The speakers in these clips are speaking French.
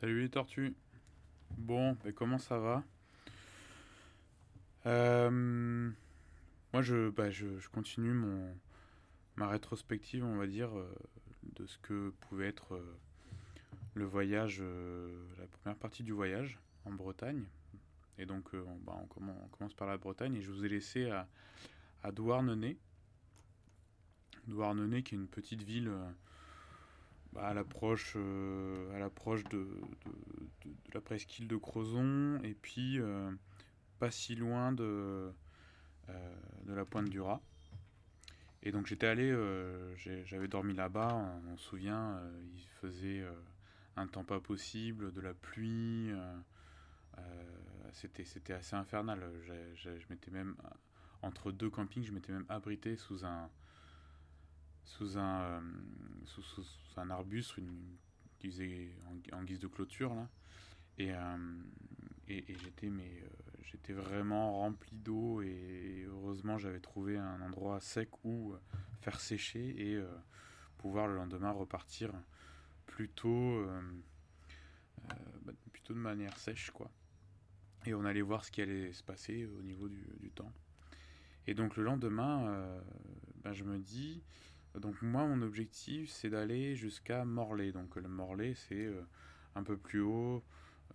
Salut les tortues. Bon, mais comment ça va? Euh, Moi, je, bah, je, je continue mon, ma rétrospective, on va dire, euh, de ce que pouvait être euh, le voyage, la première partie du voyage en Bretagne. Et donc, on, bah, on commen- on commence par la Bretagne et je vous ai laissé à, à Douarnenez. Douarnenez, qui est une petite ville bah, à l'approche euh, à l'approche de, la presqu'île de Crozon et puis euh, pas si loin de, euh, de la pointe du Raz. Et donc j'étais allé, j'avais dormi là-bas, on, se souvient, il faisait un temps pas possible, de la pluie, c'était c'était assez infernal. Je m'étais même, entre deux campings, je m'étais même abrité sous un, sous un, euh, sous, un arbuste en, guise de clôture là. Et, euh, et, j'étais mais euh, j'étais vraiment rempli d'eau et heureusement j'avais trouvé un endroit sec où faire sécher et pouvoir le lendemain repartir plutôt bah, plutôt de manière sèche quoi. Et on allait voir ce qui allait se passer au niveau du, du temps. Et donc le lendemain, euh, ben, je me dis, donc moi mon objectif c'est d'aller jusqu'à Morlaix. Donc le Morlaix c'est euh, un peu plus haut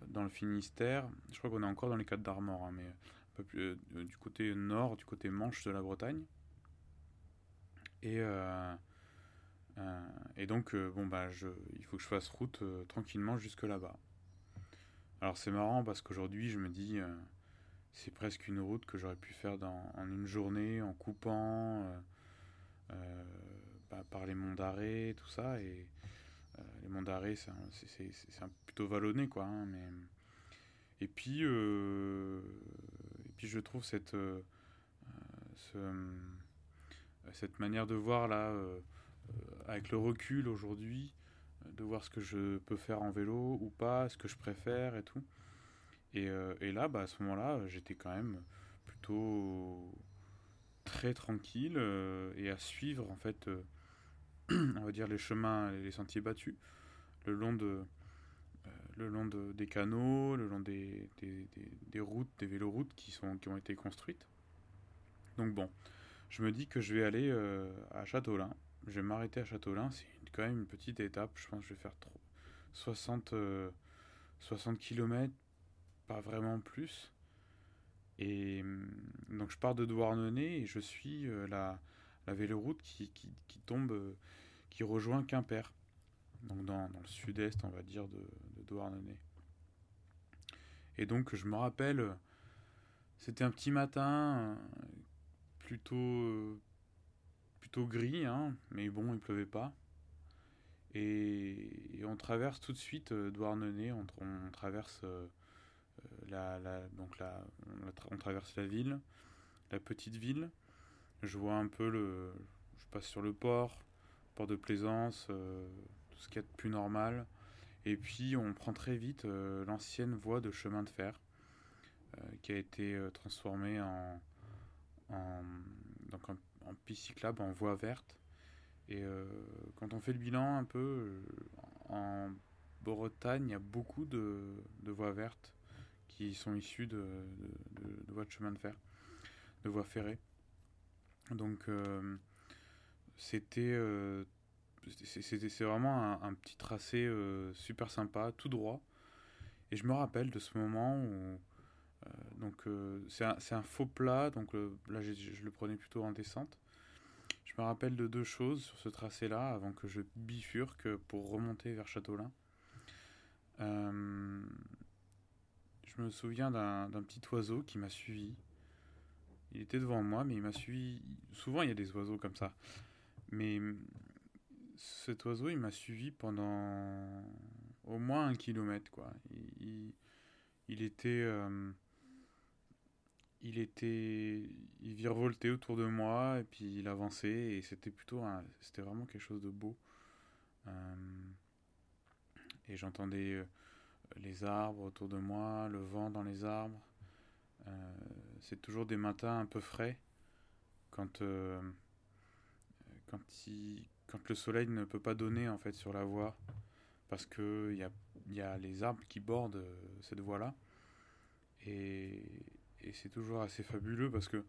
euh, dans le Finistère. Je crois qu'on est encore dans les Côtes d'Armor, hein, mais un peu plus euh, du côté nord, du côté Manche de la Bretagne. Et, euh, et donc bon bah je, il faut que je fasse route tranquillement jusque là-bas. Alors c'est marrant parce qu'aujourd'hui je me dis c'est presque une route que j'aurais pu faire en une journée en coupant bah, par les monts d'arrêt, tout ça. Et euh, les monts d'arrêt, c'est plutôt vallonné, quoi. hein, mais... Et puis, euh, et puis je trouve cette, euh, ce, cette manière de voir là, avec le recul aujourd'hui, de voir ce que je peux faire en vélo ou pas, ce que je préfère et tout. Et, et là, bah, à ce moment-là, j'étais quand même plutôt très tranquille et à suivre en fait, on va dire les chemins, les sentiers battus, le long de, euh, le long de- des canaux, le long des, des, routes, des véloroutes qui sont, qui ont été construites. Donc bon, je me dis que je vais aller euh, à Châteaulin. Je vais m'arrêter à Châteaulin. C'est quand même une petite étape. Je pense que je vais faire trop- 60, euh, 60 km, pas vraiment plus. Et hum, donc je pars de Douarnenez et je suis euh, la, la véloroute qui, qui, tombe, euh, qui rejoint Quimper. Donc dans, dans le sud-est, on va dire, de, de Douarnenez. Et donc je me rappelle, c'était un petit matin, euh, plutôt, euh, plutôt gris, hein, mais bon, il pleuvait pas. Et, on traverse tout de suite Douarnenez, on, tra- on traverse la, la- donc on traverse la ville, la petite ville. Je vois un peu le, je passe sur le port, port de plaisance, euh, tout ce qu'il y a de plus normal. Et puis on prend très vite euh, l'ancienne voie de chemin de fer euh, qui a été transformée en, en, donc en, piste cyclable, en voie verte. Et quand on fait le bilan un peu, en Bretagne, il y a beaucoup de, voies vertes qui sont issues de voies de chemin de fer, de voies ferrées. Donc euh, c'était euh, c'est c'est- vraiment un, petit tracé euh, super sympa, tout droit. Et je me rappelle de ce moment où donc euh, c'est un, faux plat, donc là je le prenais plutôt en descente. Je me rappelle de deux choses sur ce tracé-là avant que je bifurque pour remonter vers Châteaulin. Je me souviens d'un petit oiseau qui m'a suivi. Il était devant moi, mais il m'a suivi. Souvent, il y a des oiseaux comme ça. Mais cet oiseau, il m'a suivi pendant au moins un kilomètre, quoi. Il, était, euh, il était, il virevoltait autour de moi et puis il avançait et c'était plutôt, c'était vraiment quelque chose de beau. Euh, et j'entendais euh, les arbres autour de moi, le vent dans les arbres. C'est toujours des matins un peu frais quand, euh, quand, le soleil ne peut pas donner en fait sur la voie parce que il y a les arbres qui bordent cette voie-là. Et, et c'est toujours assez fabuleux parce que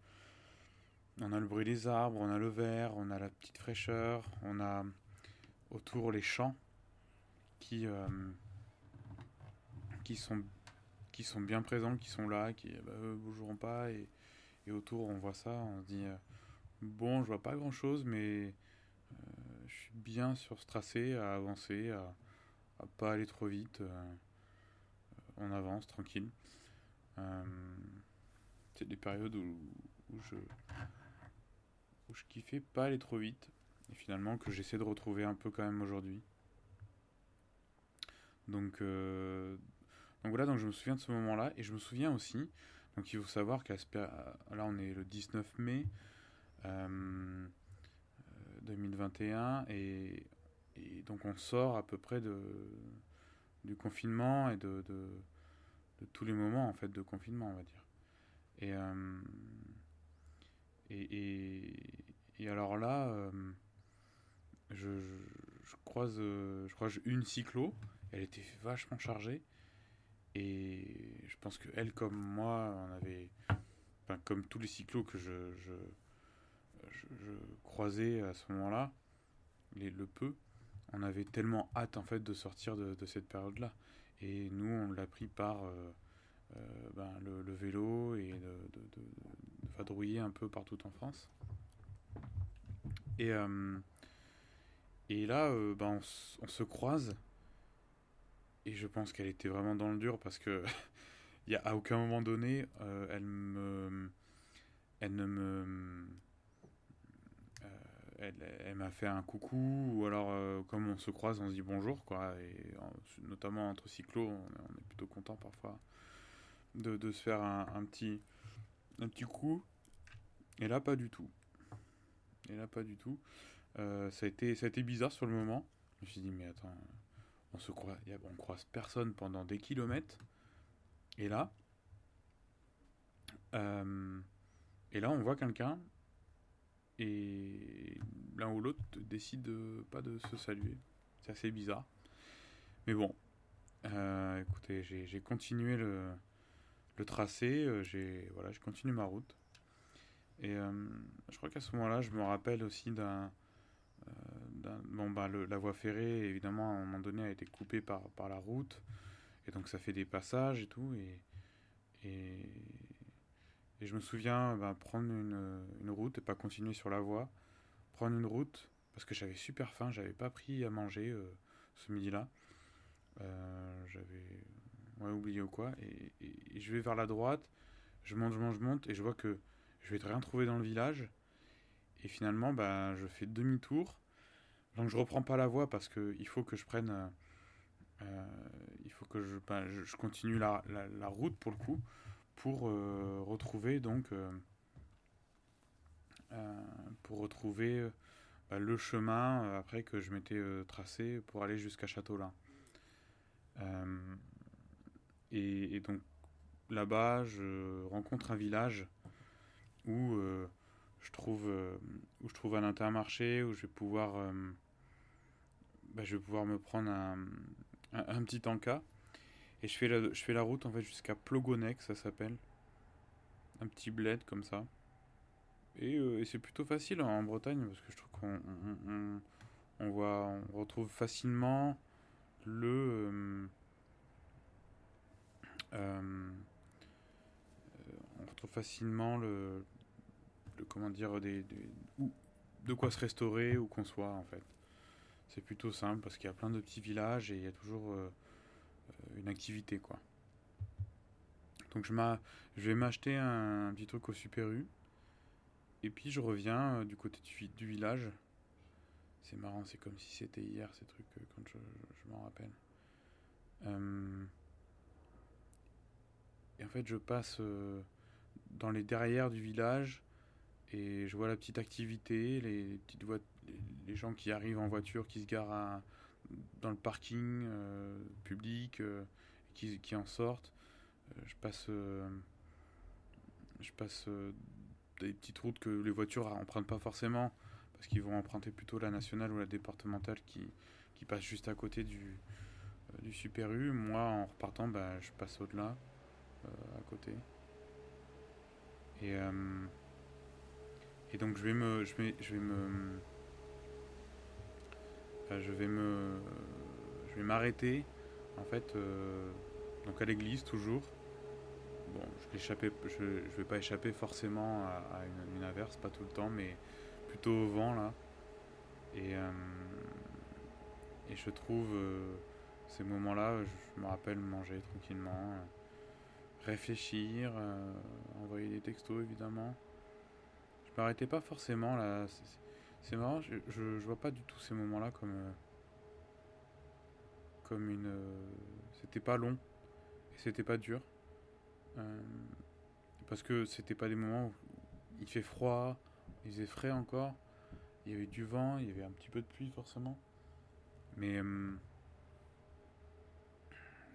on a le bruit des arbres, on a le vert, on a la petite fraîcheur, on a autour les champs qui, euh, qui, sont, qui sont bien présents, qui sont là, qui ne bah, bougeront pas. Et, autour, on voit ça, on se dit euh, bon, je vois pas grand chose, mais euh, je suis bien sur ce tracé à avancer, à, pas aller trop vite. on avance tranquille. c'est des périodes où, je où je kiffais pas aller trop vite et finalement que j'essaie de retrouver un peu quand même aujourd'hui. Donc, euh, donc voilà, donc je me souviens de ce moment-là et je me souviens aussi, donc il faut savoir qu'à là on est le 19 mai 2021 euh, et, et, donc on sort à peu près de, du confinement et de, tous les moments en fait de confinement on va dire. Et, euh, et, alors là, euh, je, je, croise, je crois, une cyclo. Elle était vachement chargée. Et je pense que elle, comme moi, on avait, comme tous les cyclos que je, croisais à ce moment-là, les, le peu, on avait tellement hâte en fait de sortir de, cette période-là. Et nous, on l'a pris par euh, ben, le, vélo et de, vadrouiller un peu partout en France. Et, euh, et là, euh, ben on, se croise. Et je pense qu'elle était vraiment dans le dur parce que y a, à aucun moment donné, euh, elle me, elle ne me, elle, elle m'a fait un coucou ou alors comme on se croise, on se dit bonjour quoi. Et notamment entre cyclos, on, est plutôt content parfois de, de se faire un, un petit un petit coup. Et là, pas du tout. Et là, pas du tout. Euh, ça, a été, ça a été bizarre sur le moment. Je me suis dit, mais attends, on se croise, on croise personne pendant des kilomètres. Et là, euh, et là, on voit quelqu'un. Et l'un ou l'autre décide de, pas de se saluer. C'est assez bizarre. Mais bon, euh, écoutez, j'ai continué le, tracé, euh, j'ai voilà, je continue ma route. Et je crois qu'à ce moment-là, je me rappelle aussi d'un bon bah la voie ferrée évidemment à un moment donné a été coupée par, par la route et donc ça fait des passages et tout et et, je me souviens bah, prendre une, une, route et pas continuer sur la voie prendre une route parce que j'avais super faim j'avais pas pris à manger euh, ce midi là euh, j'avais ouais, oublié ou quoi. Et, et, je vais vers la droite, je monte, je monte, je monte, et je vois que je vais rien trouver dans le village. Et finalement, bah, je fais demi-tour. Donc je reprends pas la voie parce que il faut que je prenne. Euh, euh il faut que je, je, continue la, route pour le coup pour euh, retrouver donc pour retrouver le chemin après que je m'étais tracé pour aller jusqu'à Châteaulin. Et, et donc là-bas, je rencontre un village où je trouve où je trouve un intermarché où je vais pouvoir bah, je vais pouvoir me prendre un, un, petit tanka. Et je fais la, je fais la route en fait jusqu'à Plogonec ça s'appelle. Un petit bled comme ça. Et, et c'est plutôt facile en Bretagne parce que je trouve qu'on on, voit on retrouve facilement le euh, on retrouve facilement le, comment dire des, ou, de quoi se restaurer où qu'on soit en fait. C'est plutôt simple parce qu'il y a plein de petits villages et il y a toujours euh, une activité quoi. Donc je, je vais m'acheter un, petit truc au Super U. Et puis je reviens euh, du côté du, village. C'est marrant, c'est comme si c'était hier ces trucs euh, quand je, je, m'en rappelle. Euh, et en fait, je passe euh, dans les derrières du village et je vois la petite activité, les, petites voies, les, gens qui arrivent en voiture, qui se garent dans le parking euh, public, euh, qui, en sortent. Euh, je passe, je passe des petites routes que les voitures empruntent pas forcément parce qu'ils vont emprunter plutôt la nationale ou la départementale qui, qui passe juste à côté du, du Super U. Moi, en repartant, bah, je passe au-delà, à côté. Et, donc je me, je je vais me, je vais me, je vais m'arrêter en fait, donc à l'église toujours. Bon, je je, vais pas échapper forcément à, une, averse, pas tout le temps, mais plutôt au vent là. Et, et je trouve ces moments-là, je me rappelle manger tranquillement, réfléchir, envoyer des textos évidemment. Je m'arrêtais pas forcément là. C'est marrant, je, je, vois pas du tout ces moments-là comme comme une. c'était pas long et c'était pas dur. Euh, parce que c'était pas des moments où il fait froid, il faisait frais encore, il y avait du vent, il y avait un petit peu de pluie forcément. Mais euh,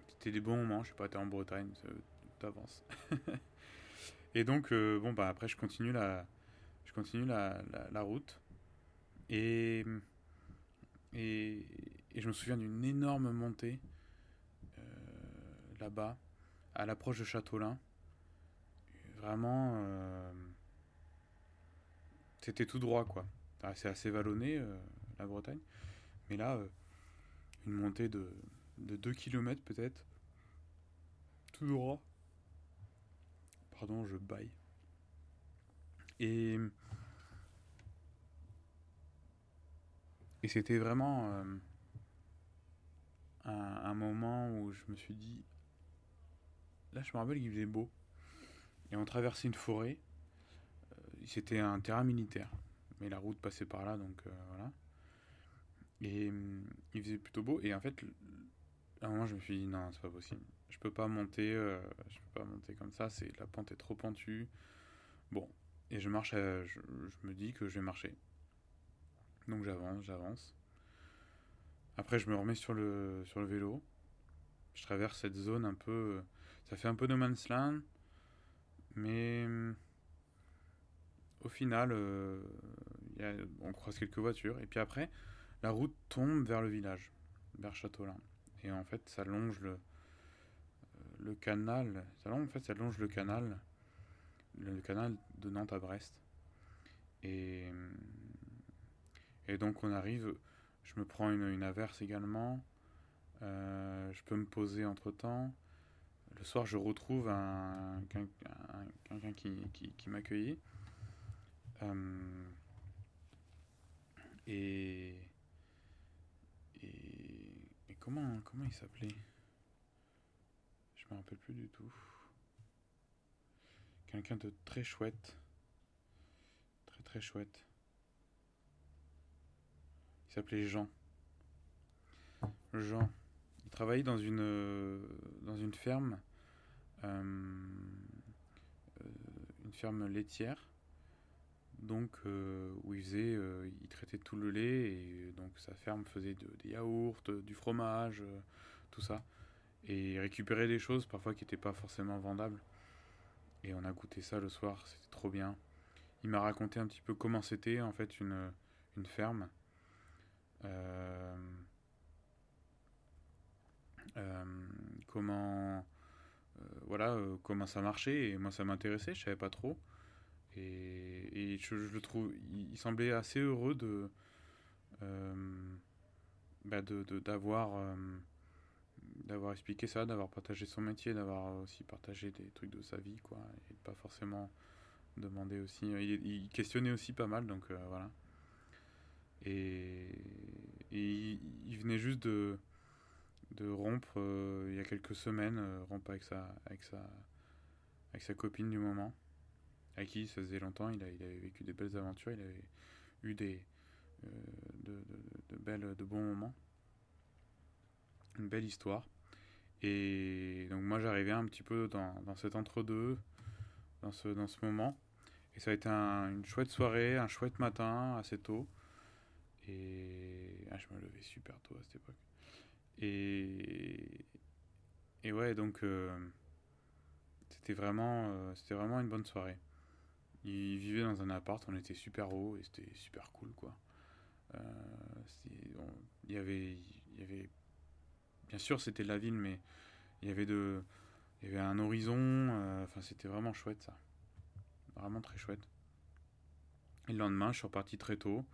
c'était des bons moments, je sais pas, t'es en Bretagne, t'avances. et donc, euh, bon, bah après, je continue la, je continue la, la, route. Et, et, je me souviens d'une énorme montée là-bas à l'approche de Châteaulin. Vraiment, euh, c'était tout droit, quoi. C'est assez vallonné, euh, la Bretagne. Mais là, euh, une montée de, de 2 km peut-être. Tout droit. Pardon, je baille. Et, et c'était vraiment un, un moment où je me suis dit, Là, je me rappelle qu'il faisait beau. Et on traversait une forêt. Euh, c'était un terrain militaire. Mais la route passait par là, donc euh, voilà. Et il faisait plutôt beau. Et en fait, à un moment, je me suis dit, non, c'est pas possible. Je peux pas monter, euh, je peux pas monter comme ça. C'est la pente est trop pentue. Bon, et je marche, je, me dis que je vais marcher. Donc j'avance, j'avance. Après, je me remets sur le sur le vélo. Je traverse cette zone un peu ça fait un peu No Man's Land, mais au final, euh, on croise quelques voitures. Et puis après, la route tombe vers le village, vers Châteaulin. Et en fait, ça longe le, le canal. Ça longe, en fait, ça longe le canal, le canal de Nantes à Brest. Et, et donc on arrive, je me prends une, averse également. Euh, je peux me poser entre temps le soir, je retrouve un, quelqu'un qui, qui, m'accueillait. Euh, et, et, comment, comment il s'appelait? Je me rappelle plus du tout. Quelqu'un de très chouette. Très très chouette. S'appelait Jean. Jean. Il travaillait dans une, euh, ferme, euh, euh, une ferme laitière, donc où il traitait tout le lait et donc sa ferme faisait des yaourts, du fromage, tout ça, et récupérait des choses parfois qui n'étaient pas forcément vendables. Et on a goûté ça le soir, c'était trop bien. Il m'a raconté un petit peu comment c'était en fait une ferme. Euh, euh, comment euh, voilà comment ça marchait. Et moi ça m'intéressait je savais pas trop. Et, je, le trouve il, semblait assez heureux de bah d'avoir d'avoir expliqué ça d'avoir partagé son métier d'avoir aussi partagé des trucs de sa vie quoi et pas forcément demander aussi. Il, questionnait aussi pas mal donc voilà et, il, venait juste de de rompre euh, il y a quelques semaines, euh, rompre avec sa, avec, sa, avec sa copine du moment, avec qui ça faisait longtemps, il, a, il avait vécu des belles aventures, il avait eu des, euh, de, de, belles, de bons moments, une belle histoire. Et donc moi j'arrivais un petit peu dans, dans cet entre-deux, dans ce, dans ce moment. Et ça a été une chouette soirée, un chouette matin, assez tôt. Et ah, je me levais super tôt à cette époque. Et, et ouais, donc euh, c'était vraiment, euh, vraiment une bonne soirée. Il vivait dans un appart, on était super haut et c'était super cool quoi. Euh, y avait, il y avait bien sûr, c'était la ville, mais il y avait de, il y avait un horizon. Enfin, c'était vraiment chouette ça, vraiment très chouette. Et le lendemain, je suis reparti très tôt.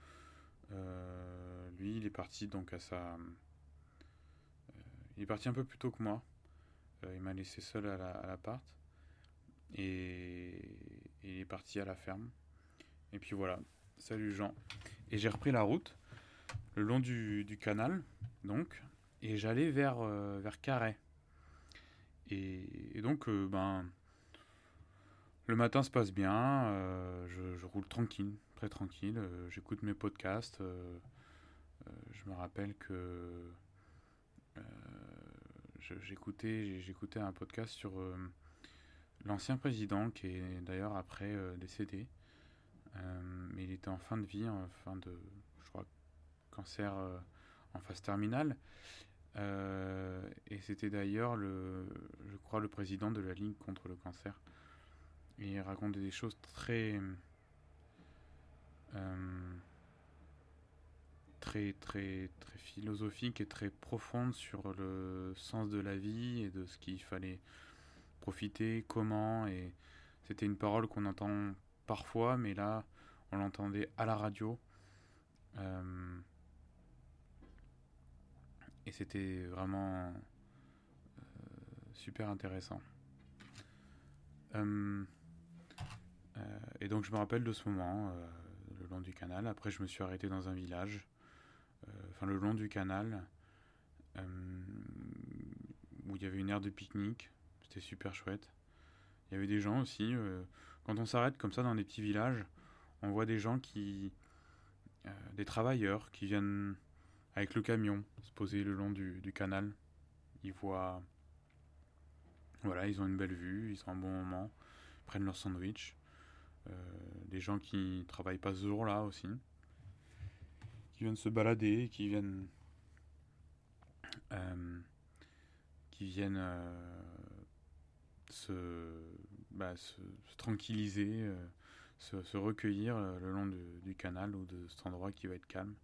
Lui, il est parti donc à sa, il est parti un peu plus tôt que moi. il m'a laissé seul à l'appart. et il est parti à la ferme. Et puis voilà, salut Jean. Et j'ai repris la route le long du, canal, donc, et j'allais vers, euh, vers Carhaix. Et, donc, euh, ben, le matin se passe bien, euh, je, roule tranquille, tranquille, j'écoute mes podcasts. je me rappelle que j'écoutais, j'écoutais un podcast sur l'ancien président qui est d'ailleurs après décédé. Euh, mais il était en fin de vie, en fin de, je crois, cancer euh, en phase terminale. Euh, et c'était d'ailleurs, le, je crois, le président de la Ligue contre le cancer. Et il racontait des choses très, très, très, très philosophiques et très profondes sur le sens de la vie et de ce qu'il fallait profiter, comment. Et c'était une parole qu'on entend parfois, mais là, on l'entendait à la radio. Euh, et c'était vraiment euh, super intéressant. Euh, et donc je me rappelle de ce moment, long du canal. Après, je me suis arrêté dans un village, enfin le long du canal, où il y avait une aire de pique-nique. C'était super chouette. Il y avait des gens aussi. Quand on s'arrête comme ça dans des petits villages, on voit des gens qui. Euh, des travailleurs qui viennent avec le camion se poser le long du, canal. Ils voient. Voilà, ils ont une belle vue, ils ont un bon moment, ils prennent leur sandwich. Euh, des gens qui travaillent pas ce jour-là aussi, qui viennent se balader, qui viennent. Euh, qui viennent se bah, se, tranquilliser, euh, se, recueillir euh, le long du canal ou de cet endroit qui va être calme.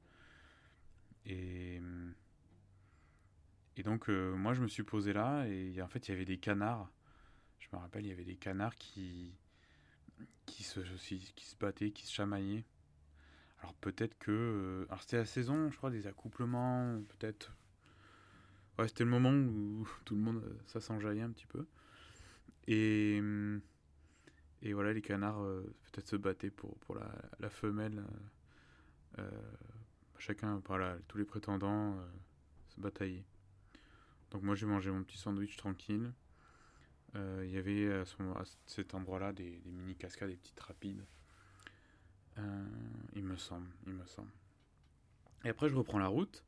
Et, et donc, euh, moi, je me suis posé là et en fait, il y avait des canards. Je me rappelle, il y avait des canards qui, qui, se, qui battaient, qui se chamaillaient. Alors peut-être que... alors c'était la saison, je crois, des accouplements, peut-être... Ouais, c'était le moment où tout le monde, ça s'enjaillait un petit peu. Et, et voilà, les canards euh, peut-être se battaient pour, pour la, femelle. Euh, euh, chacun, voilà, tous les prétendants se bataillaient. Donc moi j'ai mangé mon petit sandwich tranquille. Il y avait moment, à cet endroit-là des, mini cascades, des petites rapides. il me semble, il me semble. Et après je reprends la route.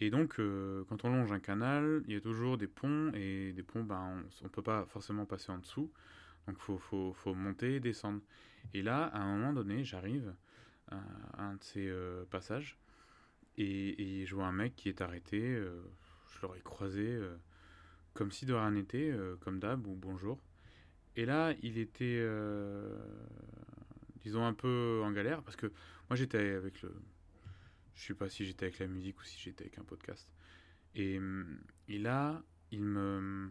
Et donc, euh, quand on longe un canal, il y a toujours des ponts, et des ponts, ben, on ne peut pas forcément passer en dessous. Donc, il faut, faut, faut, monter et descendre. Et là, à un moment donné, j'arrive à un de ces euh, passages, et, je vois un mec qui est arrêté. Euh, je l'aurais croisé comme si de rien n'était, comme d'hab, ou bonjour. Et là, il était, disons, un peu en galère, parce que moi, j'étais avec le je sais pas si j'étais avec la musique ou si j'étais avec un podcast. Et, et là, il me.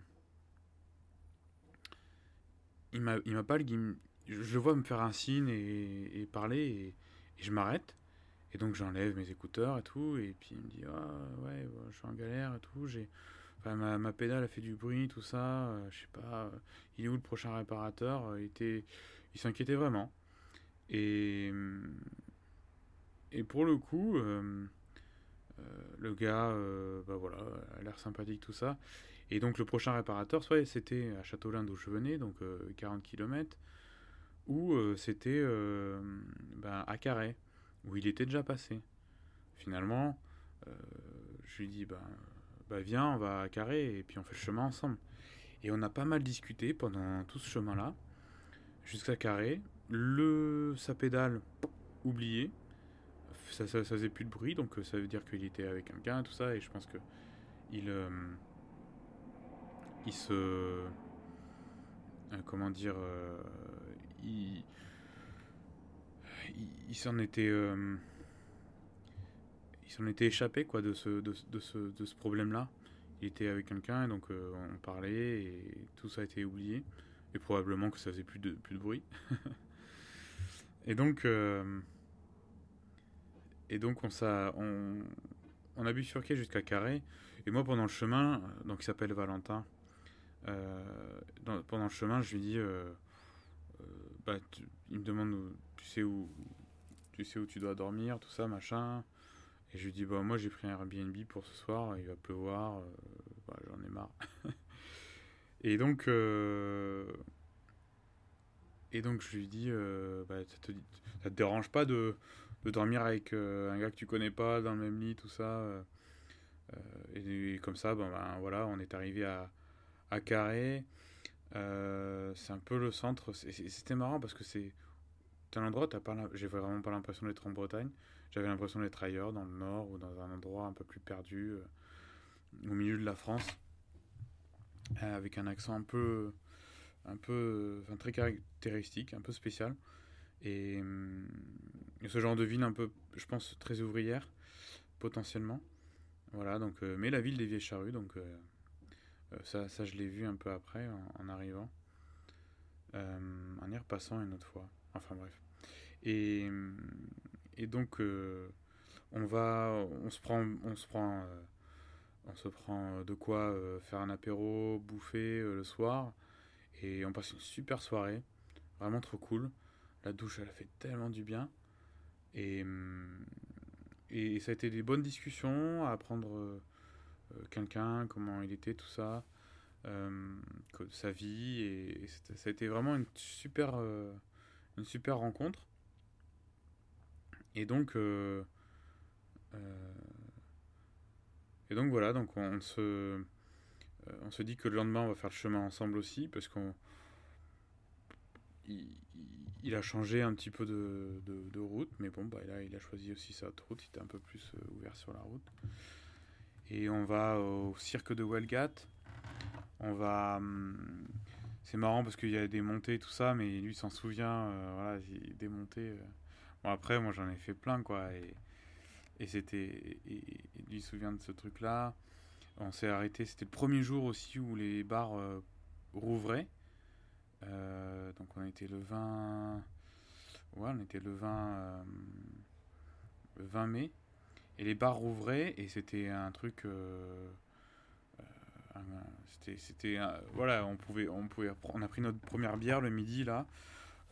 Il m'a, il. Je le vois me faire un signe et, parler et, je m'arrête. Et donc j'enlève mes écouteurs et tout. Et puis il me dit Ah ouais, je suis en galère et tout. J'ai. Enfin, ma, pédale a fait du bruit, tout ça. Euh, je sais pas. Euh, il est où le prochain réparateur Il était. Il s'inquiétait vraiment. Et et pour le coup, euh, euh, le gars, euh, bah voilà, a l'air sympathique, tout ça. Et donc le prochain réparateur, soit c'était à Châteaulin d'où je venais, donc 40 km, ou c'était ben, à Carré, où il était déjà passé. Finalement, je lui dis, ben, bah, viens, on va à Carré, et puis on fait le chemin ensemble. Et on a pas mal discuté pendant tout ce chemin-là, jusqu'à Carré. Le, sa pédale, oublié ça, faisait plus de bruit, donc euh, ça veut dire qu'il était avec un gars, tout ça, et je pense que il, euh, il se, euh, comment dire, il, il, s'en était, il s'en était échappé quoi de ce, de, ce, de ce problème-là. il était avec quelqu'un et donc on parlait et tout ça a été oublié. Et probablement que ça faisait plus de, plus de bruit. et donc, et donc on, ça, on, on a bifurqué jusqu'à Carré. Et moi, pendant le chemin, donc il s'appelle Valentin, pendant le chemin, je lui dis, bah, il me demande, tu sais où, tu sais où tu dois dormir, tout ça, machin. Et je lui dis, bah, moi j'ai pris un Airbnb pour ce soir, il va pleuvoir, bah, j'en ai marre. et donc, et donc je lui dis, bah, ça, te, dérange pas de, de dormir avec un gars que tu connais pas dans le même lit, tout ça et, comme ça, ben, voilà, on est arrivé à, à Carré. c'est un peu le centre. C'était marrant parce que c'est un endroit, j'ai vraiment pas l'impression d'être en Bretagne. J'avais l'impression d'être ailleurs, dans le nord ou dans un endroit un peu plus perdu, au milieu de la France, avec un accent un peu, un peu, enfin, très caractéristique, un peu spécial. Et, ce genre de ville un peu, je pense, très ouvrière, potentiellement. Voilà, donc, mais la ville des Vieilles Charrues, donc ça, ça, je l'ai vu un peu après, en, arrivant. en y repassant une autre fois. Enfin bref. Et, et donc, on va, on se prend, on se prend, on se prend de quoi faire un apéro, bouffer le soir, et on passe une super soirée, vraiment trop cool. La douche, elle a fait tellement du bien. Et, et ça a été des bonnes discussions, à apprendre quelqu'un, comment il était, tout ça, sa vie. Et, ça a été vraiment une super, une super rencontre. Et donc, et donc voilà, donc on, se, on se dit que le lendemain on va faire le chemin ensemble aussi, parce qu'on a changé un petit peu de, route, mais bon, bah, là, il a choisi aussi sa route, il était un peu plus euh, ouvert sur la route. Et on va au cirque de Wellgat. On va. Hum, c'est marrant parce qu'il y a des montées et tout ça, mais lui s'en souvient. Euh, voilà, des montées. Euh. Bon, après, moi j'en ai fait plein, quoi. Et, et c'était. Lui se souvient de ce truc-là? On s'est arrêté. C'était le premier jour aussi où les bars rouvraient. Euh, donc on était le 20. Ouais, on était le 20. 20 euh, mai. Et les bars rouvraient et c'était un truc. Euh, c'était. c'était voilà, on pouvait, on pouvait. On a pris notre première bière le midi là.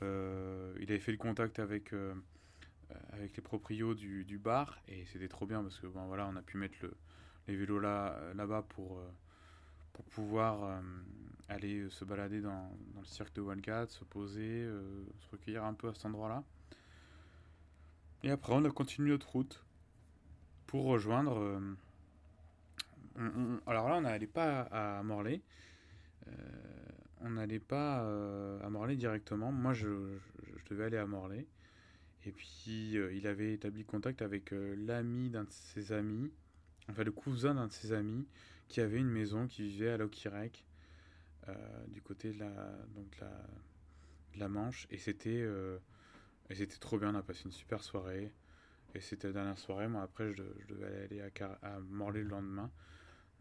il avait fait le contact avec avec les proprios du, bar et c'était trop bien parce que bon voilà on a pu mettre le, les vélos là là-bas pour pour pouvoir aller euh, se balader dans, dans, le cirque de Wildcat, se poser, euh, se recueillir un peu à cet endroit-là. Et après, on a continué notre route pour rejoindre. Euh, alors là, on n'allait pas à, Morlaix. on n'allait pas à Morlaix directement. Moi, je, je, devais aller à Morlaix. Et puis, il avait établi contact avec l'ami d'un de ses amis, enfin le cousin d'un de ses amis, qui avait une maison, qui vivait à Lokirek. Euh, du côté de la, donc la, Manche. Et c'était euh, c'était trop bien. On a passé une super soirée. Et c'était la dernière soirée. Moi, après, je, devais aller à, Morlaix le lendemain.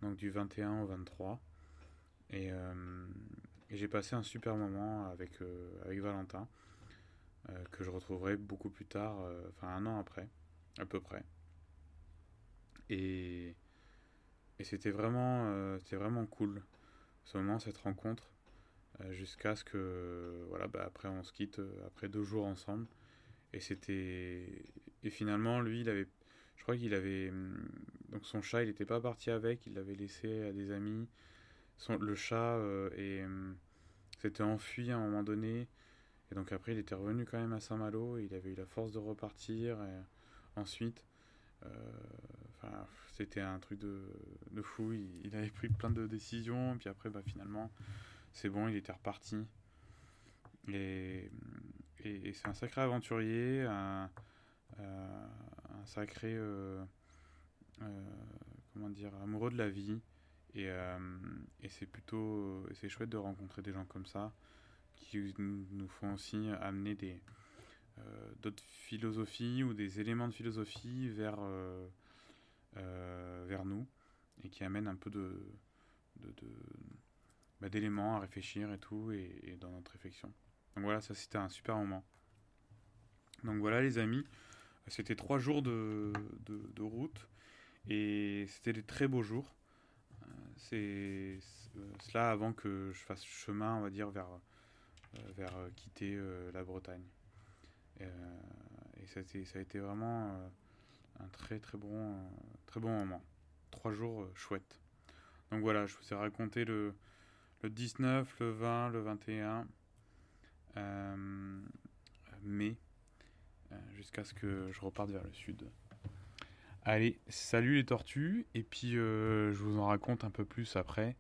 Donc du 21 au 23. Et, euh, et j'ai passé un super moment avec, avec Valentin. Que je retrouverai beaucoup plus tard. Enfin, un an après. À peu près. Et, et c'était vraiment, c'était vraiment cool ce moment, cette rencontre, euh, jusqu'à ce que, voilà, bah, après on se quitte euh, après deux jours ensemble. Et c'était. Et finalement, lui, il avait. Je crois qu'il avait. Hum, donc son chat, il n'était pas parti avec, il l'avait laissé à des amis. Son, le chat euh, et, hum, s'était enfui à un moment donné. Et donc après, il était revenu quand même à Saint-Malo. Il avait eu la force de repartir. Ensuite, c'était un truc de, de fou. Il, avait pris plein de décisions, puis après, bah, finalement, c'est bon, il était reparti. Et, c'est un sacré aventurier, un, euh, sacré, euh, euh, comment dire, amoureux de la vie. Et, et c'est plutôt, c'est chouette de rencontrer des gens comme ça, qui nous font aussi amener des, d'autres philosophies ou des éléments de philosophie vers, vers nous. et qui amène un peu de, de, bah, d'éléments à réfléchir et tout, et, dans notre réflexion. Donc voilà, ça c'était un super moment. Donc voilà les amis, c'était trois jours de, de, route, et c'était des très beaux jours. Euh, c'est cela avant que je fasse chemin, on va dire, vers, euh, vers quitter la Bretagne. et ça, a été vraiment un très très bon, très bon moment. Trois jours chouettes. Donc voilà, je vous ai raconté le, le 19, le 20, le 21 euh, mai, euh, jusqu'à ce que je reparte vers le sud. Allez, salut les tortues, et puis euh, je vous en raconte un peu plus après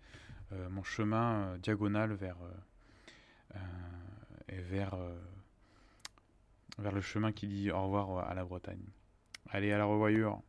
mon chemin diagonal vers, et vers, vers le chemin qui dit au revoir à la Bretagne. Allez, à la revoyure.